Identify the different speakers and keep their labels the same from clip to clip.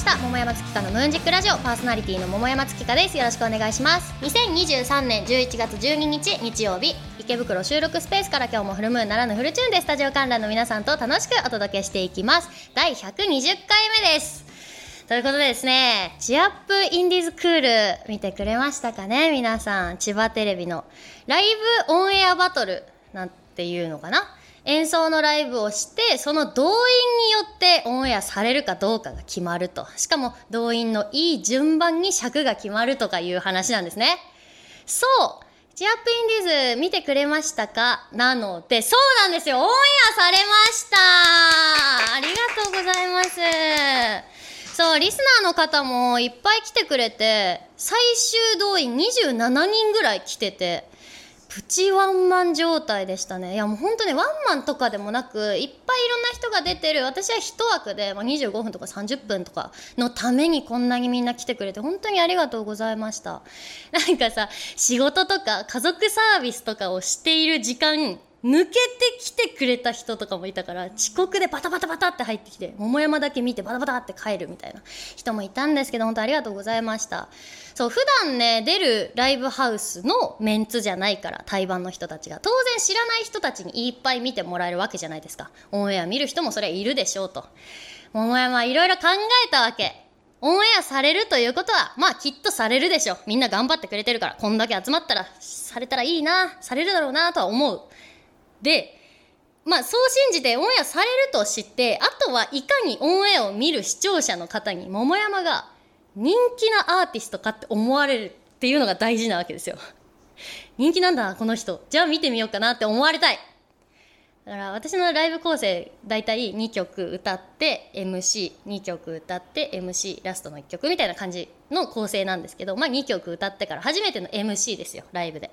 Speaker 1: した桃山月花のムーンジックラジオパーソナリティの桃山月花です。よろしくお願いします。2023年11月12日日曜日池袋収録スペースから今日もフルムーンならぬフルチューンでスタジオ観覧の皆さんと楽しくお届けしていきます。第120回目です。ということでですね、チアップインディーズクール見てくれましたかね？皆さん。千葉テレビのライブオンエアバトルなんていうのかな？演奏のライブをしてその動員によってオンエアされるかどうかが決まると。しかも動員のいい順番に尺が決まるとかいう話なんですね。そうチアップインディーズ見てくれましたか？なのでそうなんですよ。オンエアされました。ありがとうございます。そうリスナーの方もいっぱい来てくれて最終動員27人ぐらい来ててプチワンマン状態でしたね。いやもう本当にワンマンとかでもなくいっぱいいろんな人が出てる私は一枠で、まあ、25分とか30分とかのためにこんなにみんな来てくれて本当にありがとうございました。なんかさ仕事とか家族サービスとかをしている時間抜けてきてくれた人とかもいたから遅刻でバタバタバタって入ってきて桃山だけ見てバタバタって帰るみたいな人もいたんですけど本当ありがとうございました。そう普段ね出るライブハウスのメンツじゃないから対バンの人たちが。当然知らない人たちにいっぱい見てもらえるわけじゃないですか。オンエア見る人もそれはいるでしょうと。桃山いろいろ考えたわけ。オンエアされるということは、まあきっとされるでしょう。みんな頑張ってくれてるから、こんだけ集まったら、されたらいいな、されるだろうなとは思う。でまあそう信じてオンエアされると知ってあとはいかにオンエアを見る視聴者の方に桃山が人気なアーティストかって思われるっていうのが大事なわけですよ。人気なんだこの人。じゃあ見てみようかなって思われたい。だから私のライブ構成大体2曲歌って MC2 曲歌って MC ラストの1曲みたいな感じ。の構成なんですけどまあ2曲歌ってから初めての MC ですよライブで。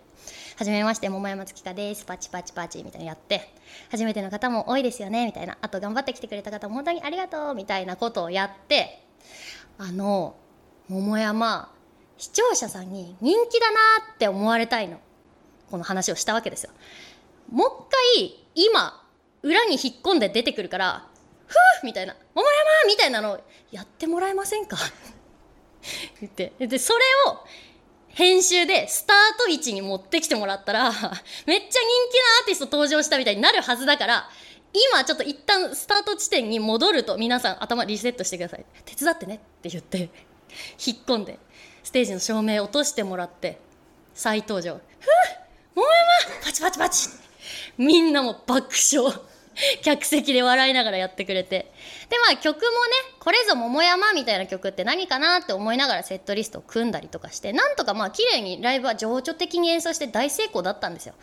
Speaker 1: はじめまして桃山月花です。パチパチパチみたいなやって初めての方も多いですよねみたいな。あと頑張ってきてくれた方も本当にありがとうみたいなことをやってあの桃山視聴者さんに人気だなって思われたいの。この話をしたわけですよ。もう一回今裏に引っ込んで出てくるからふうみたいな桃山みたいなのやってもらえませんか？言って。でそれを編集でスタート位置に持ってきてもらったら めっちゃ人気なアーティスト登場したみたいになるはずだから今ちょっと一旦スタート地点に戻ると皆さん頭リセットしてください。手伝ってねって言って引っ込んでステージの照明落としてもらって再登場。ふう桃山パチパチパチ。みんなも爆笑。客席で笑いながらやってくれて。でまあ曲もねこれぞ桃山みたいな曲って何かなって思いながらセットリストを組んだりとかしてなんとかまあ綺麗にライブは情緒的に演奏して大成功だったんですよ。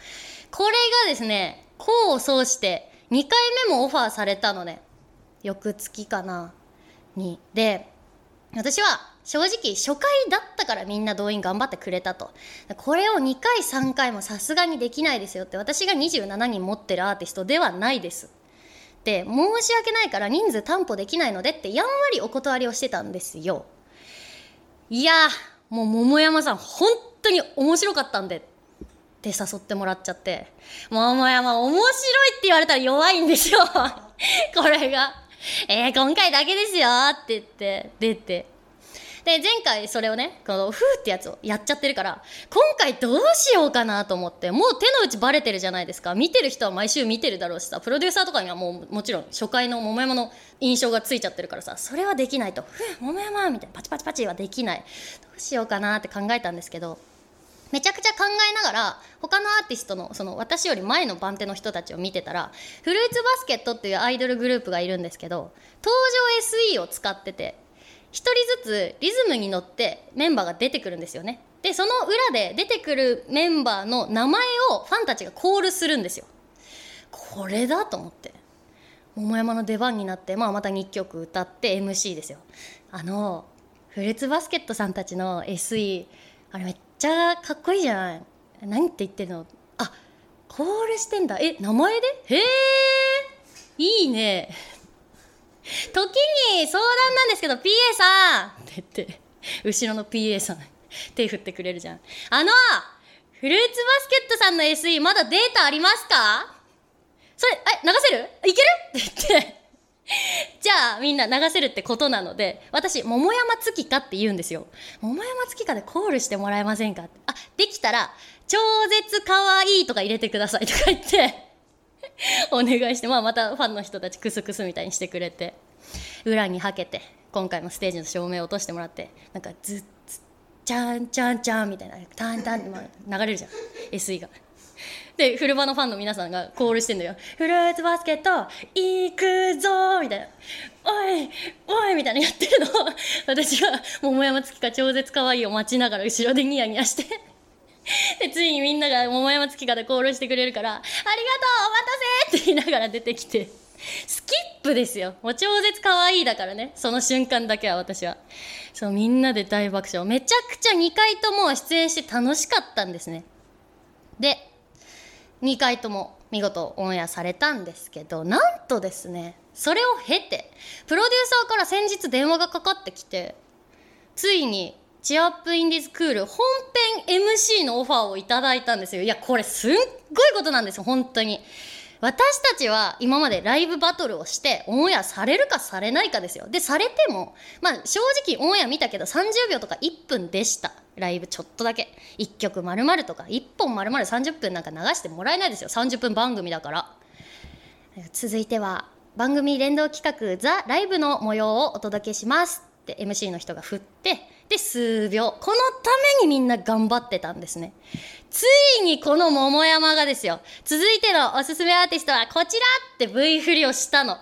Speaker 1: これがですね功を奏して2回目もオファーされたのね翌月かなに。で私は正直初回だったからみんな動員頑張ってくれたと。これを2回3回もさすがにできないですよって私が27人持ってるアーティストではないです。で申し訳ないから人数担保できないのでってやんわりお断りをしてたんですよ。いやもう桃山さん本当に面白かったんでって誘ってもらっちゃって。桃山面白いって言われたら弱いんですよ。これが。えー、今回だけですよって言って出て。で前回それをねこのフーってやつをやっちゃってるから今回どうしようかなと思ってもう手の内バレてるじゃないですか。見てる人は毎週見てるだろうしさプロデューサーとかにはもうもちろん初回の桃山の印象がついちゃってるからさそれはできないと「ふう桃山」みたいなパチパチパチはできない。どうしようかなって考えたんですけどめちゃくちゃ考えながら他のアーティストのその私より前の番手の人たちを見てたらフルーツバスケットっていうアイドルグループがいるんですけど登場 SE を使ってて1人ずつリズムに乗ってメンバーが出てくるんですよね。でその裏で出てくるメンバーの名前をファンたちがコールするんですよ。これだと思って。桃山の出番になって、まあ、また2曲歌って MC ですよ。あのフルーツバスケットさんたちの SE あれめっちゃかっこいいじゃない何って言ってんの？あコールしてんだ。え名前で？へえいいね。時に相談なんですけど PA さん。って言って後ろの PA さん手振ってくれるじゃん。あのフルーツバスケットさんの SE まだデータありますか？それえ流せる？いける？って言って。じゃあみんな流せるってことなので私桃山月花って言うんですよ。桃山月花でコールしてもらえませんか？ってあできたら超絶かわいいとか入れてくださいとか言って。お願いして、まあ、またファンの人たちクスクスみたいにしてくれて裏にはけて今回もステージの照明を落としてもらってなんかずっちゃんちゃんちゃんみたいなタンタンって流れるじゃん SE が。で、フルバのファンの皆さんがコールしてんだよ。フルーツバスケット、行くぞみたいな。おいおいみたいなやってるの私が桃山月花超絶可愛いを待ちながら後ろでニヤニヤして で、ついにみんなが桃山月花でコールしてくれるから、ありがとうお待たせって言いながら出てきて。スキップですよ。もう超絶可愛いだからね。その瞬間だけは私は。そう、みんなで大爆笑。めちゃくちゃ2回とも出演して楽しかったんですね。で、2回とも見事オンエアされたんですけどなんとですねそれを経てプロデューサーから先日電話がかかってきてついにチアップインディスクール本編 MC のオファーをいただいたんですよ。いやこれすっごいことなんですよ本当に。私たちは今までライブバトルをしてオンエアされるかされないかですよ。でされてもまあ正直オンエア見たけど30秒とか1分でした。ライブちょっとだけ。1曲まるまるとか1本まるまる30分なんか流してもらえないですよ。30分番組だから。続いては番組連動企画「ザ・ライブの模様をお届けしますって MC の人が振ってで数秒。このためにみんな頑張ってたんですね。ついにこの桃山がですよ。続いてのおすすめアーティストはこちらって V 振りをしたの。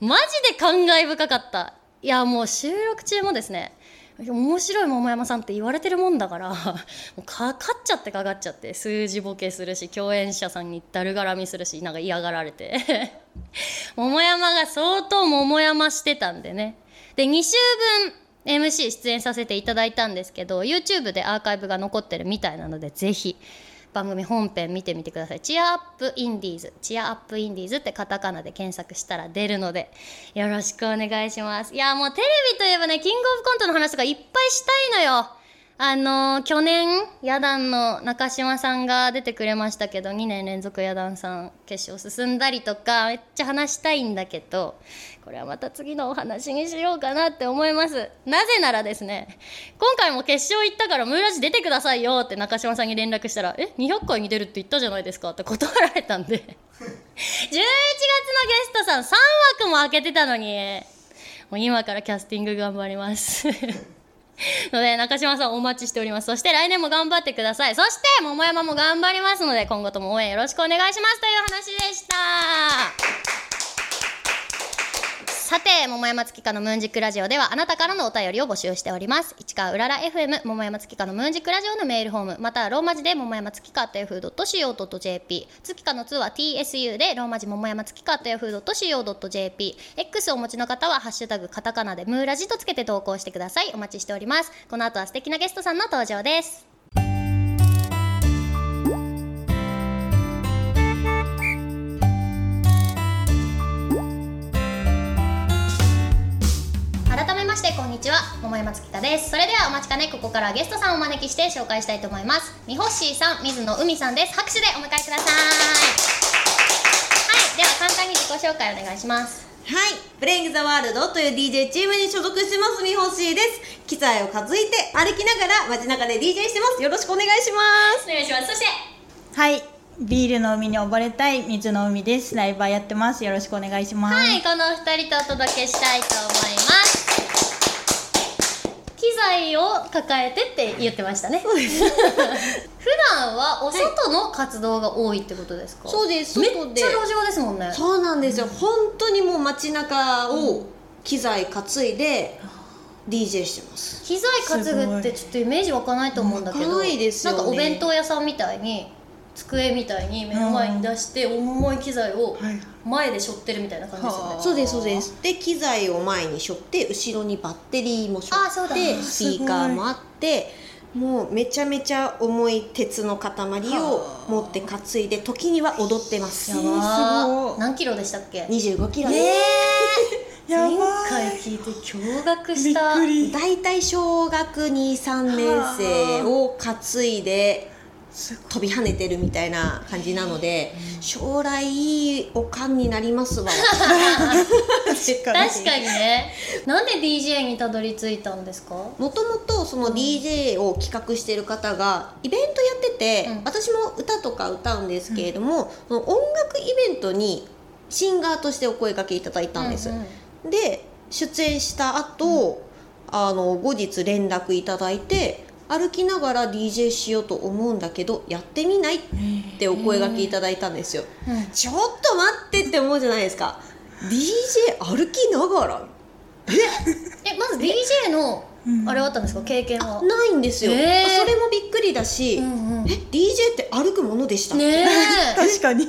Speaker 1: マジで感慨深かった。いやもう収録中もですね。面白い桃山さんって言われてるもんだから かかっちゃってかかっちゃって数字ボケするし共演者さんにだるがらみするしなんか嫌がられて。桃山が相当桃山してたんでね。で2週分 MC 出演させていただいたんですけど YouTube でアーカイブが残ってるみたいなのでぜひ番組本編見てみてください。チアアップインディーズチアアップインディーズってカタカナで検索したら出るのでよろしくお願いします。いやもうテレビといえばねキングオブコントの話とかいっぱいしたいのよ。あのー、去年、ヤダンの中島さんが出てくれましたけど、2年連続ヤダンさん決勝進んだりとか、めっちゃ話したいんだけど、これはまた次のお話にしようかなって思います。なぜならですね、今回も決勝行ったからムーラジ出てくださいよって中島さんに連絡したら、え、200回に出るって言ったじゃないですかって断られたんで 11月のゲストさん3枠も開けてたのに、もう今からキャスティング頑張ります。ので、中島さんお待ちしております。そして来年も頑張ってください。そして、桃山も頑張りますので、今後とも応援よろしくお願いしますという話でした。さて、桃山月花のムーンジックラジオではあなたからのお便りを募集しております。市川うらら FM 桃山月花のムーンジックラジオのメールフォーム、またはローマ字で桃山月花 .yahoo.co.jp、月花の2は TSU でローマ字桃山月花 .yahoo.co.jp、X をお持ちの方はハッシュタグカタカナでムーラジとつけて投稿してください。お待ちしております。この後は素敵なゲストさんの登場です。してこんにちは桃山月花ですそれではお待ちかねここからゲストさんをお招きして紹介したいと思いますみほっしーさん水野海さんです拍手でお迎えくださいはいでは簡単に自己紹介お願いします
Speaker 2: はい。プレイングザワールドという DJ チームに所属してます、みほしーです。機材を担いで歩きながら街中で DJ してます。よろしくお願いします。
Speaker 1: お願いします。そして、
Speaker 3: はい。ビールの海に溺れたい水の海です。ライバーやってます。よろしくお願いします。
Speaker 1: はい、この二人とお届けしたいと思います。材を抱えてって言ってましたね。普段はお外の活動が多いってことですか、
Speaker 2: そうです
Speaker 1: めっちゃ路上ですもんね。
Speaker 2: そうなんですよ、うん、本当にもう街中を機材担いで、DJ してます。
Speaker 1: 機材担ぐってちょっとイメージ湧かないと思うんだけど
Speaker 2: ないですよ、
Speaker 1: ね、なんかお弁当屋さんみたいに机みたいに目の前に出して重い機材を前で背負ってるみたいな感じですよね、
Speaker 2: そうですそうです。で機材を前に背負って後ろにバッテリーも背負ってスピーカーもあってもうめちゃめちゃ重い鉄の塊を持って担いで時には踊ってます。
Speaker 1: やば何キロでしたっけ
Speaker 2: ？25キロ。
Speaker 1: です、えー、前回聞い。て驚愕した
Speaker 2: 大体小学23年生を担いで飛び跳ねてるみたいな感じなので将来いいおかんになりますわ。
Speaker 3: 確かに。
Speaker 1: ねなんで DJ にたどり着いたんですか？
Speaker 2: もともとその DJ を企画してる方がイベントやってて、
Speaker 1: うん。
Speaker 2: 私も歌とか歌うんですけれども、その音楽イベントにシンガーとしてお声掛けいただいたんです、
Speaker 1: うんうん
Speaker 2: で出演した後、あの後日連絡いただいて歩きながら DJ しようと思うんだけどやってみないってお声掛けいただいたんですよ、
Speaker 1: うん。
Speaker 2: ちょっと待ってって思うじゃないですか。DJ 歩きながら？
Speaker 1: え？まず DJ の
Speaker 3: うん。
Speaker 1: あれはあったんですか？経験は？
Speaker 2: ないんですよ、
Speaker 1: えー。
Speaker 2: それもびっくりだし、
Speaker 1: うんうん。
Speaker 2: え DJ って歩くものでした、
Speaker 1: ね
Speaker 3: 確かに。
Speaker 2: へ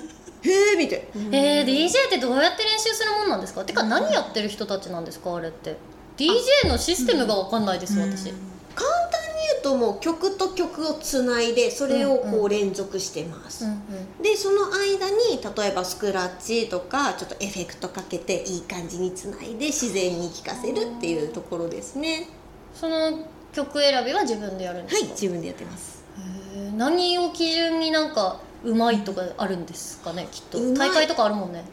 Speaker 2: え見て、
Speaker 1: ええー、DJ ってどうやって練習するもんなんですか？てか何やってる人たちなんですか？あれって。DJ のシステムが分かんないです私
Speaker 2: ともう曲と曲をつないでそれをこ
Speaker 1: う
Speaker 2: 連続してます、
Speaker 1: うんうん。
Speaker 2: でその間に例えばスクラッチとかちょっとエフェクトかけていい感じにつないで自然に聴かせるっていうところですね。
Speaker 1: その曲選びは自分でやるんですか、
Speaker 2: はい自分でやってます。
Speaker 1: 何を基準になんかうまいとかあるんですかねきっと。
Speaker 2: うまい。
Speaker 1: 大会とかあるもんね。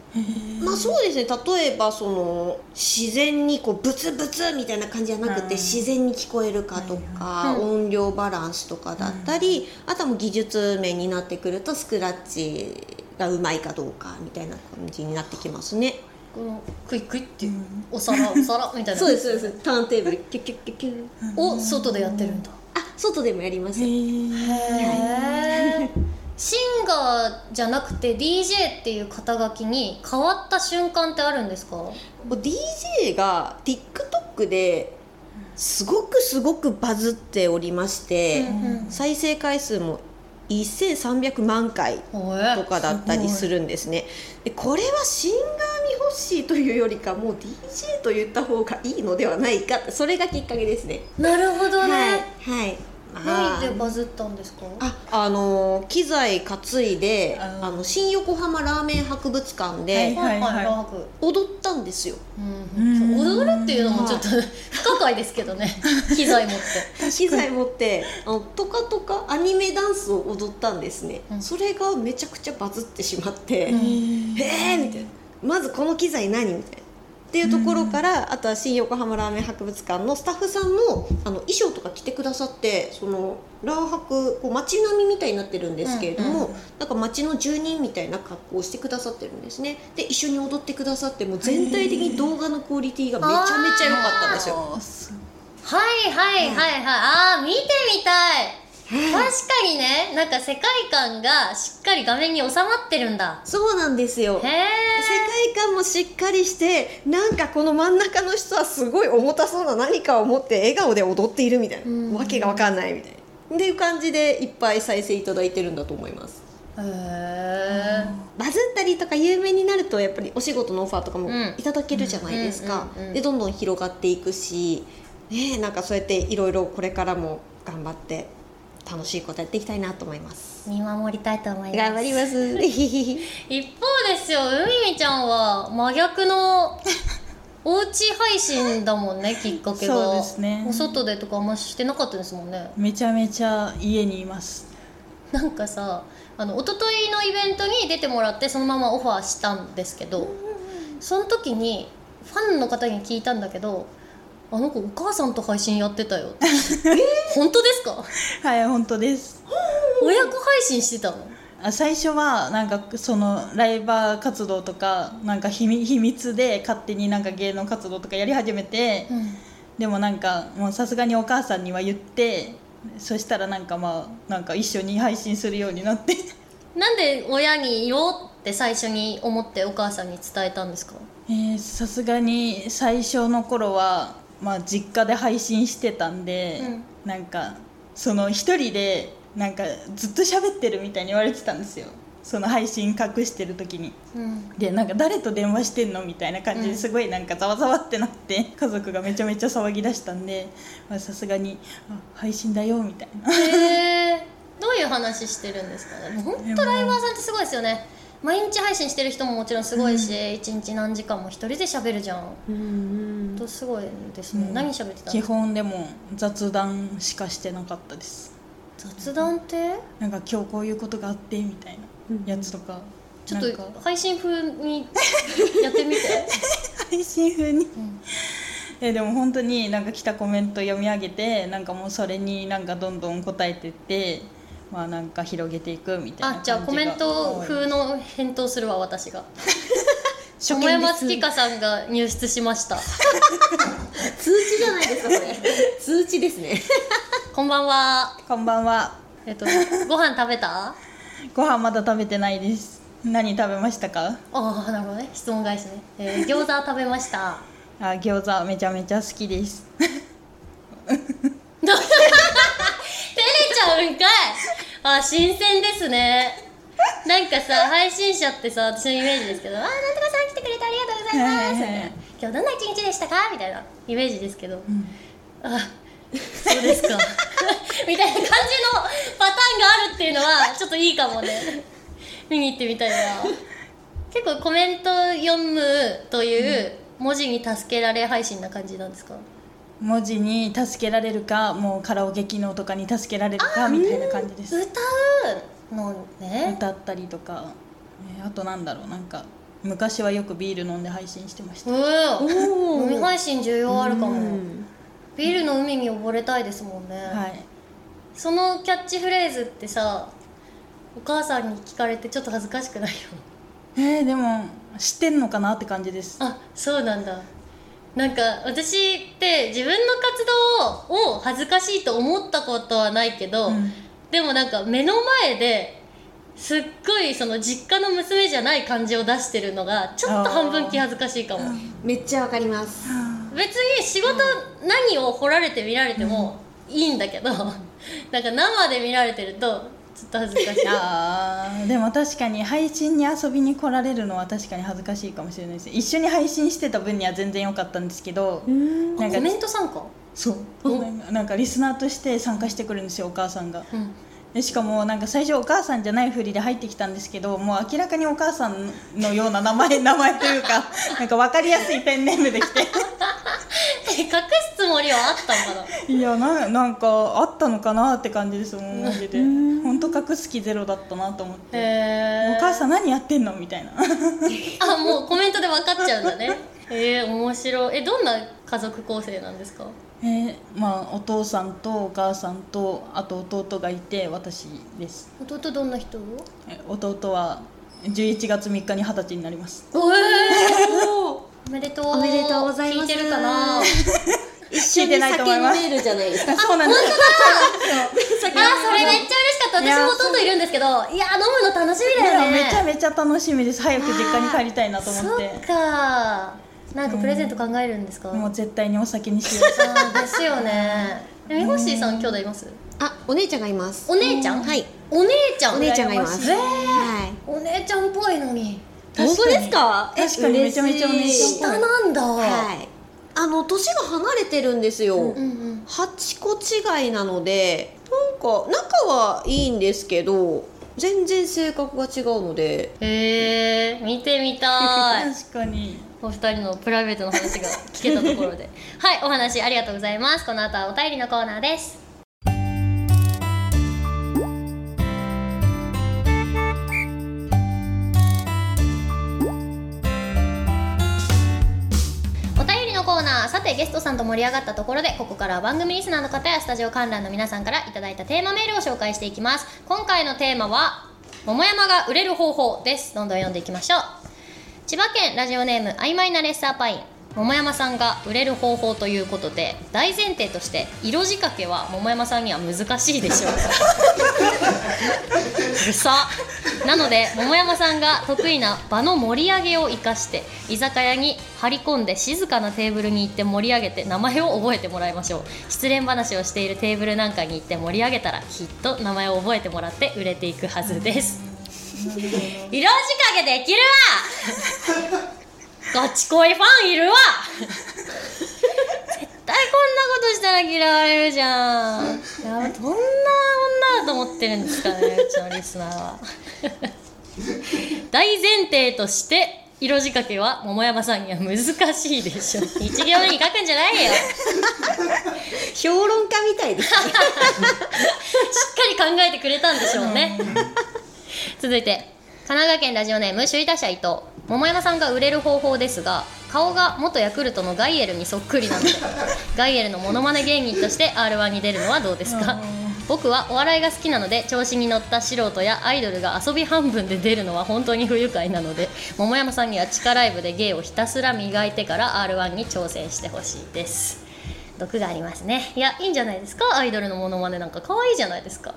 Speaker 2: まあそうですね。例えばその自然にこうブツブツみたいな感じじゃなくて
Speaker 3: うん。
Speaker 2: 自然に聞こえるかとか、
Speaker 1: うん。
Speaker 2: 音量バランスとかだったり、あとはもう技術面になってくるとスクラッチがうまいかどうかみたいな感じになってきますね。
Speaker 1: このクイクイっていう
Speaker 3: うん
Speaker 1: お皿お皿 みたいな。
Speaker 2: そうですそうです。ターンテーブルキュッキュッキュッキュッ。
Speaker 1: を外でやってるんだ。
Speaker 2: あ外でもやります。
Speaker 3: へ
Speaker 1: えシンガーじゃなくて DJ っていう肩書きに変わった瞬間ってあるんですか
Speaker 2: ？DJ が TikTok ですごくすごくバズっておりまして、
Speaker 1: うん
Speaker 2: 再生回数も1300万回
Speaker 1: うん
Speaker 2: とかだったりするんですね。でこれはシンガーに欲しいというよりかもう DJ と言った方がいいのではないかそれがきっかけですね。
Speaker 1: なるほど
Speaker 2: はい
Speaker 1: ね、
Speaker 2: はい
Speaker 1: 何で
Speaker 2: あ
Speaker 1: バズったんですか？
Speaker 2: ああのー機材担いで
Speaker 3: あ
Speaker 2: の新横浜ラーメン博物館
Speaker 3: はい
Speaker 2: で踊ったんですよ、
Speaker 1: 踊るっていうのもちょっと不可解ですけどね。機材持って。
Speaker 2: 機材持ってあのトカトカアニメダンスを踊ったんですね、
Speaker 1: うん。
Speaker 2: それがめちゃくちゃバズってしまって、
Speaker 1: うん。
Speaker 2: へえみたいな。まずこの機材何みたいなっていうところから、あとは新横浜ラーメン博物館のスタッフさんのあの衣装とか着てくださってそのラー博こう街並みみたいになってるんですけれども、
Speaker 1: うん。うんうん
Speaker 2: なんか街の住人みたいな格好をしてくださってるんですね。で一緒に踊ってくださってもう全体的に動画のクオリティがめちゃめちゃ良かったんですよ
Speaker 1: はいはいはいはい、ああ見てみたい確かにねなんか世界観がしっかり画面に収まってるんだ。
Speaker 2: そうなんですよ。
Speaker 1: へえ
Speaker 2: 世界観もしっかりしてなんかこの真ん中の人はすごい重たそうな何かを持って笑顔で踊っているみたいな、
Speaker 1: うん。
Speaker 2: わけが分かんないみたいな。っていう感じでいっぱい再生いただいてるんだと思います。
Speaker 1: へえ
Speaker 2: バズったりとか有名になるとやっぱりお仕事のオファーとかも
Speaker 1: うん。
Speaker 2: いただけるじゃないですか、でどんどん広がっていくし、ねえ、なんかそうやっていろいろこれからも頑張って楽しいことやっていきたいなと思います。
Speaker 1: 見守りたいと思います。
Speaker 2: 頑張ります。
Speaker 1: 一方ですよ海みちゃんは真逆のおうち配信だもんね きっかけが。
Speaker 3: そうですね。
Speaker 1: お外でとかあんましてなかったですもんね。
Speaker 3: めちゃめちゃ家にいます。
Speaker 1: なんかさあの一昨日のイベントに出てもらってそのままオファーしたんですけどその時にファンの方に聞いたんだけど「あの子お母さんと配信やってたよ」っ て本当ですか？
Speaker 3: はい本当です。
Speaker 1: 親子配信してたの？
Speaker 3: あ最初はなんかそのライバー活動とかなんか秘密秘密で勝手になんか芸能活動とかやり始めて、でもなんかもうさすがにお母さんには言ってそしたらなんかまあなんか一緒に配信するようになって。
Speaker 1: なんで親に言おうって最初に思ってお母さんに伝えたんですか？
Speaker 3: えーさすがに最初の頃はまあ実家で配信してたんで、なんかその一人でなんかずっと喋ってるみたいに言われてたんですよ。その配信隠してる時に。
Speaker 1: うん。
Speaker 3: でなんか誰と電話してんのみたいな感じですごいなんかざわざわってなって家族がめちゃめちゃ騒ぎ出したんでまあさすがにあ配信だよみたいな。
Speaker 1: へえどういう話してるんですかね。本当ライバーさんってすごいですよね毎日配信してる人ももちろんすごいし、一日何時間も一人で喋るじゃん。
Speaker 2: うんうん。
Speaker 1: 本当すごいですね、
Speaker 3: うん。
Speaker 1: 何喋ってたん
Speaker 3: 基本でも雑談しかしてなかったです。
Speaker 1: 雑談って？
Speaker 3: なんか今日こういうことがあってみたいなやつとか、
Speaker 1: ちょっと配信風にやってみて、
Speaker 3: 配信風に？
Speaker 1: うん。
Speaker 3: えでも本当になんか来たコメント読み上げてなんかもうそれになんかどんどん答えてってまあなんか広げていくみたいな
Speaker 1: あじゃあコメント風
Speaker 3: の
Speaker 1: の返答するわ私が。
Speaker 2: 初
Speaker 1: 桃山月花さんが入室しました。
Speaker 2: 通知じゃないですかこれ。通知ですね。
Speaker 1: こんばんは。
Speaker 3: こんばんは。
Speaker 1: えっとご飯食べた？あ
Speaker 3: ご飯まだ食べてないです。何食べましたか？
Speaker 1: あなるほどね。質問返しね、えー、餃子食べました？
Speaker 3: あ餃子めちゃめちゃ好きです。
Speaker 1: 照れちゃうんかいあ新鮮ですね。なんかさ配信者ってさ私のイメージですけど「あーなんとかさん来てくれてありがとうございます」
Speaker 3: はいはいはい。
Speaker 1: 今日どんな一日でしたか?」みたいなイメージですけど、あそうですか。みたいな感じのパターンがあるっていうのはちょっといいかもね。見に行ってみたいな。結構コメント読むという文字に助けられ配信な感じなんですか？
Speaker 3: 文字に助けられるかもうカラオケ機能とかに助けられるかみたいな感じです。
Speaker 1: 歌うのね。
Speaker 3: 歌ったりとか、ねあとなんだろうなんか昔はよくビール飲んで配信してました、
Speaker 1: うん
Speaker 2: お
Speaker 1: 飲み配信需要あるかも。
Speaker 2: うん。
Speaker 1: ビールの海に溺れたいですもんね、
Speaker 3: はい。
Speaker 1: そのキャッチフレーズってさお母さんに聞かれてちょっと恥ずかしくないよ。
Speaker 3: えー、でも知ってんのかなって感じです。
Speaker 1: あそうなんだなんか私って自分の活動を恥ずかしいと思ったことはないけど、
Speaker 3: うん。
Speaker 1: でもなんか目の前ですっごいその実家の娘じゃない感じを出してるのがちょっと半分気恥ずかしいかも。
Speaker 2: めっちゃわかります。
Speaker 1: 別に仕事何を掘られて見られてもいいんだけど、なんか生で見られてるとちょっと恥ずかしい。
Speaker 3: あーでも確かに配信に遊びに来られるのは確かに恥ずかしいかもしれないです。一緒に配信してた分には全然良かったんですけどなんか
Speaker 1: コメント参加？
Speaker 3: そう。
Speaker 1: お
Speaker 3: なん。かなんかリスナーとして参加してくるんですよお母さんが。
Speaker 1: うん。
Speaker 3: でしかもなんか最初お母さんじゃないふりで入ってきたんですけどもう明らかにお母さんのような名前名前というかなんか分かりやすいペンネームで来て。
Speaker 1: え隠すつもりはあったんかな。い
Speaker 3: やななんかあったのかなって感じですもんマジで本当隠す気ゼロだったなと思って、
Speaker 1: へ
Speaker 3: お母さん何やってんのみたいな。
Speaker 1: あもうコメントで分かっちゃうんだね。えー、面白い。えどんな家族構成なんですか？
Speaker 3: えーまあお父さんとお母さんとあと弟がいて私です。
Speaker 1: 弟どんな人？
Speaker 3: え弟は11月3日に二十歳になります。
Speaker 1: おえおめでとう。
Speaker 2: おめでとうございます。
Speaker 1: 聞いてるかな？
Speaker 2: 一緒に酒飲めるじゃないですか。
Speaker 3: そうなんです。
Speaker 1: あそれめっちゃ嬉しかった。私も弟いるんですけどいや飲むの楽しみだよね。
Speaker 3: めちゃめちゃ楽しみです。早く実家に帰りたいなと思っ
Speaker 1: そってか。なんかプレゼント考えるんですか、
Speaker 3: もう絶対にお酒にしよう。
Speaker 1: ですよね。ほっしーさん兄弟います？
Speaker 2: あお姉ちゃんがいます。
Speaker 1: お姉ちゃん？
Speaker 2: はい。
Speaker 1: お姉ちゃん。
Speaker 2: お姉ちゃんがいます。
Speaker 1: お姉ちゃんっぽいのに。
Speaker 2: 本当ですか？え
Speaker 3: 確かに。めちゃめちゃお姉ちゃん
Speaker 1: 下なんだ、
Speaker 2: はいあの年が離れてるんですよ、
Speaker 1: うんうん
Speaker 2: 8個違いなのでなんか仲はいいんですけど全然性格が違うので。
Speaker 1: へえ見てみたい。
Speaker 3: 確かに。
Speaker 1: お二人のプライベートの話が聞けたところで。はいお話ありがとうございます。この後はお便りのコーナーですーさてゲストさんと盛り上がったところでここからは番組リスナーの方やスタジオ観覧の皆さんからいただいたテーマメールを紹介していきます。今回のテーマは桃山が売れる方法です。どんどん読んでいきましょう。千葉県ラジオネーム曖昧なレッサーパイン。桃山さんが売れる方法ということで大前提として色仕掛けは桃山さんには難しいでしょううる さなので桃山さんが得意な場の盛り上げを生かして居酒屋に張り込んで静かなテーブルに行って盛り上げて名前を覚えてもらいましょう。失恋話をしているテーブルなんかに行って盛り上げたらきっと名前を覚えてもらって売れていくはずです。色仕掛けできるわガチ恋ファンいるわ。絶対こんなことしたら嫌われるじゃん。いやどんな女だと思ってるんですかねうちのリスナーは。大前提として色仕掛けは桃山さんには難しいでしょ。一行目に書くんじゃないよ。
Speaker 2: 評論家みたいですね。
Speaker 1: しっかり考えてくれたんでしょうね。続いて神奈川県ラジオネーム首位打者伊藤。桃山さんが売れる方法ですが顔が元ヤクルトのガイエルにそっくりなので ガイエルのモノマネ芸人として r 1に出るのはどうですか？僕はお笑いが好きなので調子に乗った素人やアイドルが遊び半分で出るのは本当に不愉快なので桃山さんには地下ライブで芸をひたすら磨いてから r 1に挑戦してほしいです。毒がありますね。いやいいんじゃないですか？アイドルのモノマネなんか可愛いじゃないですか。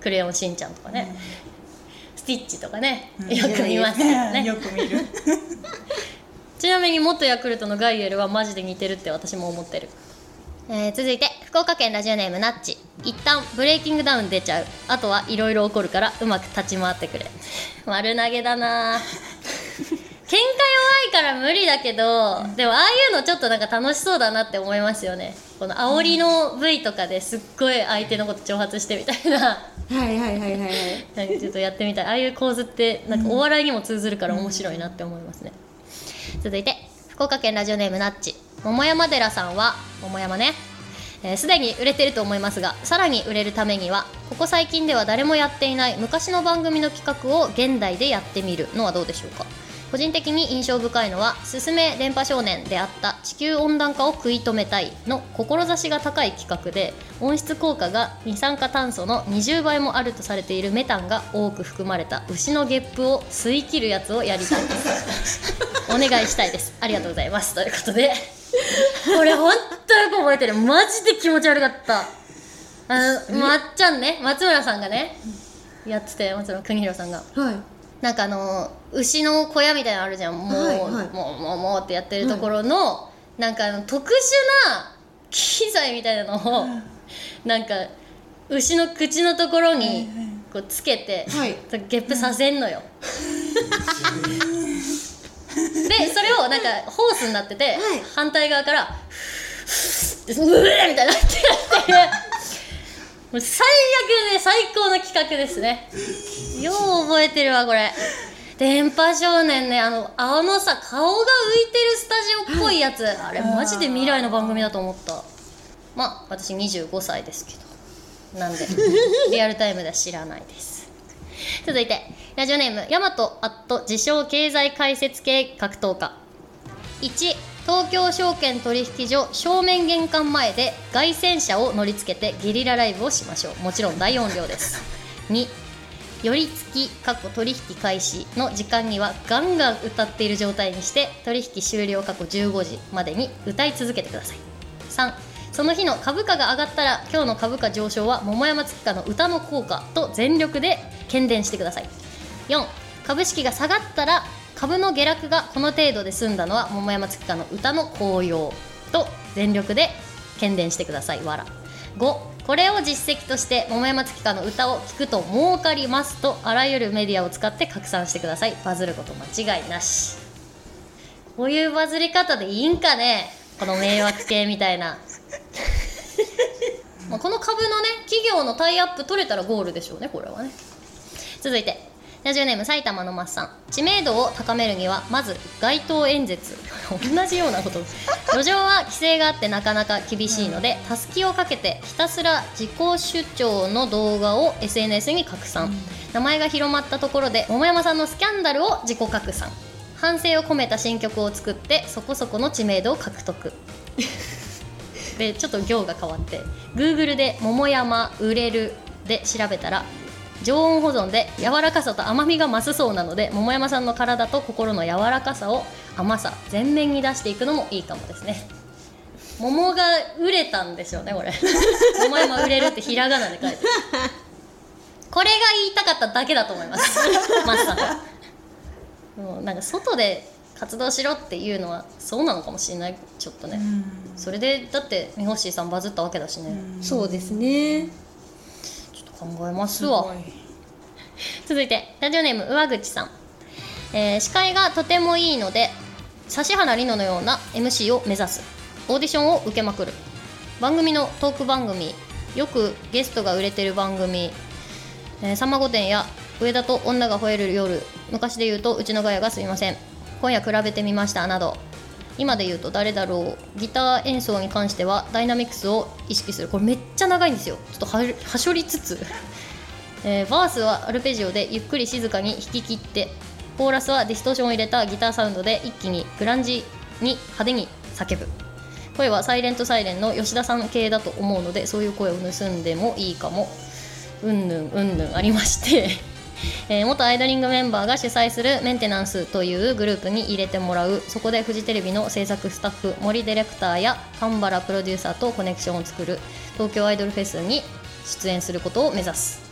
Speaker 1: クレヨンしんちゃんとかね、スティッチとかね、よく見ますね。
Speaker 3: よく見る。
Speaker 1: ちなみに元ヤクルトのガイエルはマジで似てるって私も思ってる、えー続いて福岡県ラジオネームナッチ。一旦ブレイキングダウン出ちゃう。あとはいろいろ起こるからうまく立ち回ってくれ。丸投げだな喧嘩弱いから無理だけどでもああいうのちょっとなんか楽しそうだなって思いますよねこの煽りの V とかですっごい相手のこと挑発してみたいな
Speaker 2: はいはいはいはいはい
Speaker 1: なんかちょっとやってみたいああいう構図ってなんかお笑いにも通ずるから面白いなって思いますね、続いて福岡県ラジオネームナッチ桃山寺さんは桃山ねえー、に売れてると思いますがさらに売れるためにはここ最近では誰もやっていない昔の番組の企画を現代でやってみるのはどうでしょうか個人的に印象深いのは「すすめ電波少年」であった地球温暖化を食い止めたいの志が高い企画で温室効果が二酸化炭素の20倍もあるとされているメタンが多く含まれた牛のゲップを吸い切るやつをやりたいです。お願いしたいです。ありがとうございます。ということでこれほんとよく覚えてる。マジで気持ち悪かった。あのまっちゃんね松村さんがねやってて松村邦弘さんが。
Speaker 2: はい。
Speaker 1: なんかあの牛の小屋みたいなのあるじゃん。もう、
Speaker 2: はいはい。
Speaker 1: もうもうもうってやってるところの、なんかあの特殊な機材みたいなのを、なんか牛の口のところにこうつけて、
Speaker 2: はい。
Speaker 1: ゲップさせんのよ。でそれをなんかホースになってて、反対側から「うえー!」みたいになってやってもう最悪で最高の企画ですね。よう覚えてるわこれ電波少年ねあのあのさ顔が浮いてるスタジオっぽいやつ。あれマジで未来の番組だと思った。まあ私25歳ですけど。なんで リアルタイムでは知らないです。続いてラジオネームヤマトアット自称経済解説系格闘家1東京証券取引所正面玄関前で凱旋車を乗り付けてゲリラライブをしましょう。もちろん大音量です。2寄り付き過去取引開始の時間にはガンガン歌っている状態にして取引終了過去15時までに歌い続けてください。3その日の株価が上がったら今日の株価上昇は桃山月花の歌の効果と全力で喧伝してください。4株式が下がったら株の下落がこの程度で済んだのは桃山月花の歌の効用と全力で喧伝してください。わら。5これを実績として桃山月花の歌を聴くと儲かりますとあらゆるメディアを使って拡散してください。バズること間違いなし。こういうバズり方でいいんかね？この迷惑系みたいな。まあこの株のね企業のタイアップ取れたらゴールでしょうねこれはね。続いて。ラジオネーム埼玉のマッサン知名度を高めるにはまず街頭演説。同じようなこと。路上は規制があってなかなか厳しいのでたすきをかけてひたすら自己主張の動画を SNS に拡散、名前が広まったところで桃山さんのスキャンダルを自己拡散。反省を込めた新曲を作ってそこそこの知名度を獲得。でちょっと行が変わって Google で「桃山売れる」で調べたら常温保存で柔らかさと甘みが増すそうなので桃山さんの体と心の柔らかさを甘さ全面に出していくのもいいかもですね。桃が売れたんでしょうねこれ。桃山売れるってひらがなで書いてる。これが言いたかっただけだと思います。マスさんがもうなんか外で活動しろっていうのはそうなのかもしれない。ちょっとね、それでだってミホッシーさんバズったわけだしね、
Speaker 2: そうですね
Speaker 1: 考えますわ。続いてラジオネーム上口さん、えー司会がとてもいいので指原莉乃のような MC を目指す。オーディションを受けまくる。番組のトーク番組よくゲストが売れてる番組「えーさんま御殿」や「上田と女が吠える夜」昔で言うと「うちのガヤがすみません」今夜比べてみましたなど。今で言うと誰だろう。ギター演奏に関してはダイナミクスを意識する。これめっちゃ長いんですよ。ちょっとははしょりつつ、えー、バースはアルペジオでゆっくり静かに弾き切ってコーラスはディストーションを入れたギターサウンドで一気にグランジに派手に叫ぶ。声はサイレントサイレンの吉田さん系だと思うのでそういう声を盗んでもいいかも。うんぬんうんぬんありまして。えー、元アイドリングメンバーが主催するメンテナンスというグループに入れてもらう。そこでフジテレビの制作スタッフ森ディレクターや神原プロデューサーとコネクションを作る東京アイドルフェスに出演することを目指す。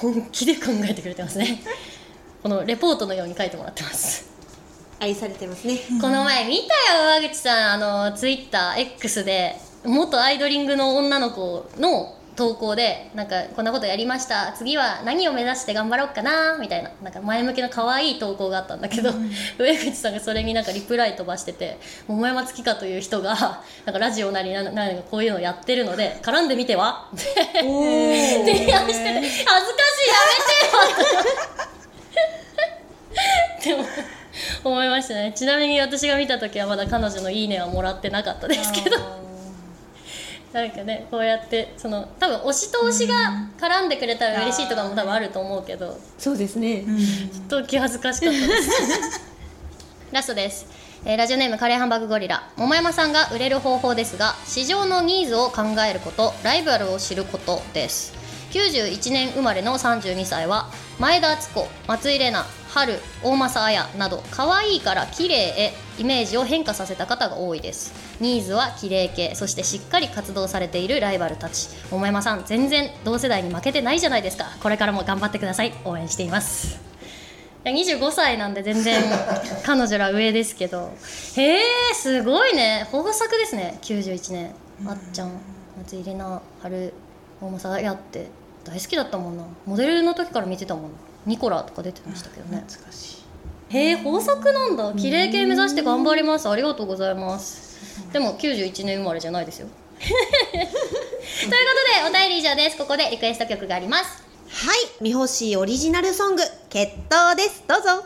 Speaker 1: 本気で考えてくれてますね。このレポートのように書いてもらってます。
Speaker 2: 愛されてますね。
Speaker 1: この前見たよ上口さん。あのツイッター X で元アイドリングの女の子の投稿でなんかこんなことやりました。次は何を目指して頑張ろうかな。みたいな。なんか前向きな可愛い投稿があったんだけど、うん、上口さんがそれになんかリプライ飛ばしてて桃山月花という人がなんかラジオなりな何かこういうのをやってるので絡んでみては？って提案してて恥ずかしいやめてよ。ってでも思いましたね。ちなみに私が見た時はまだ彼女の「いいね」はもらってなかったですけど。なんかねこうやってその多分推しと推しが絡んでくれたら嬉しいとかも多分あると思うけど。
Speaker 2: そうですね、
Speaker 1: ちょっと気恥ずかしかったです。ラストです、えー、ラジオネームカレーハンバーグゴリラ。桃山さんが売れる方法ですが市場のニーズを考えることライバルを知ることです。91年生まれの32歳は前田敦子松井玲奈春大政彩など可愛いから綺麗へイメージを変化させた方が多いです。ニーズは綺麗系そしてしっかり活動されているライバルたち。桃山さん全然同世代に負けてないじゃないですか。これからも頑張ってください。応援しています。いや25歳なんで全然 彼女ら上ですけど。へえすごいね。豊作ですね。91年。あっちゃん松井玲奈春大政彩って。大好きだったもんな。モデルの時から見てたもん。なニコラとか出てましたけどね。
Speaker 3: 懐かしい
Speaker 1: へえ豊作なんだ。綺麗系目指して頑張ります。ありがとうございます。でも91年生まれじゃないですよ。ということでお便り以上です。ここでリクエスト曲があります。
Speaker 2: はい。みほしいオリジナルソング決闘です。どうぞ。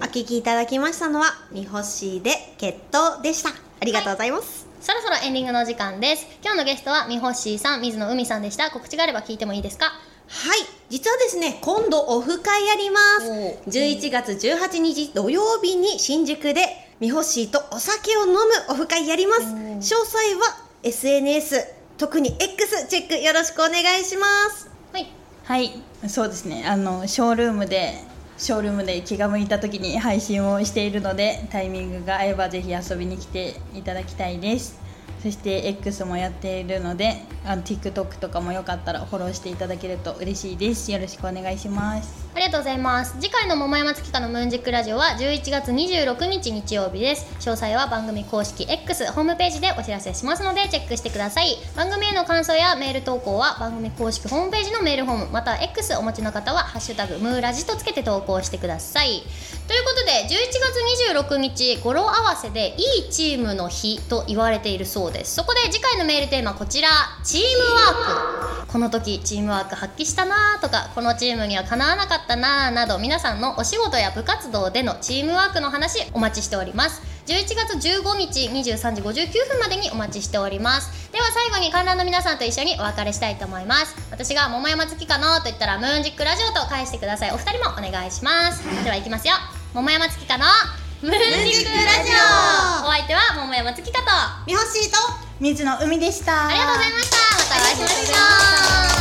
Speaker 2: お聴きいただきましたのはみほしいで決闘でした。ありがとうございます、
Speaker 1: はい、そろそろエンディングの時間です。今日のゲストはみほしいさん水野海さんでした。告知があれば聞いてもいいですか？
Speaker 2: はい実はですね今度オフ会やります。11月18日土曜日に新宿でミホシーとお酒を飲むオフ会やります。詳細は SNS 特に X チェックよろしくお願いします。
Speaker 3: はい。はい。そうですね。あのショールームでショールームで気が向いた時に配信をしているのでタイミングが合えばぜひ遊びに来ていただきたいですそして X もやっているのであの TikTok とかもよかったらフォローしていただけると嬉しいです。よろしくお願いします。
Speaker 1: ありがとうございます。次回の桃山月花のムーンジックラジオは11月26日日曜日です。詳細は番組公式 X ホームページでお知らせしますのでチェックしてください。番組への感想やメール投稿は番組公式ホームページのメールフォームまたは X お持ちの方は「ハッシュタグムーラジ」とつけて投稿してください。ということで11月26日語呂合わせでいいチームの日と言われているそうですです。そこで次回のメールテーマこちら。チームワーク。この時チームワーク発揮したなとかこのチームにはかなわなかったななど皆さんのお仕事や部活動でのチームワークの話お待ちしております。11月15日23時59分までにお待ちしております。では最後に観覧の皆さんと一緒にお別れしたいと思います。私が桃山月かのと言ったらムーンジックラジオと返してください。お二人もお願いします。ではいきますよ。桃山月かのムーンジックラジオ。お相手は桃山月かと。
Speaker 2: みほしいと。
Speaker 3: 水野海でした
Speaker 1: ありがとうございました。またお会いしましょう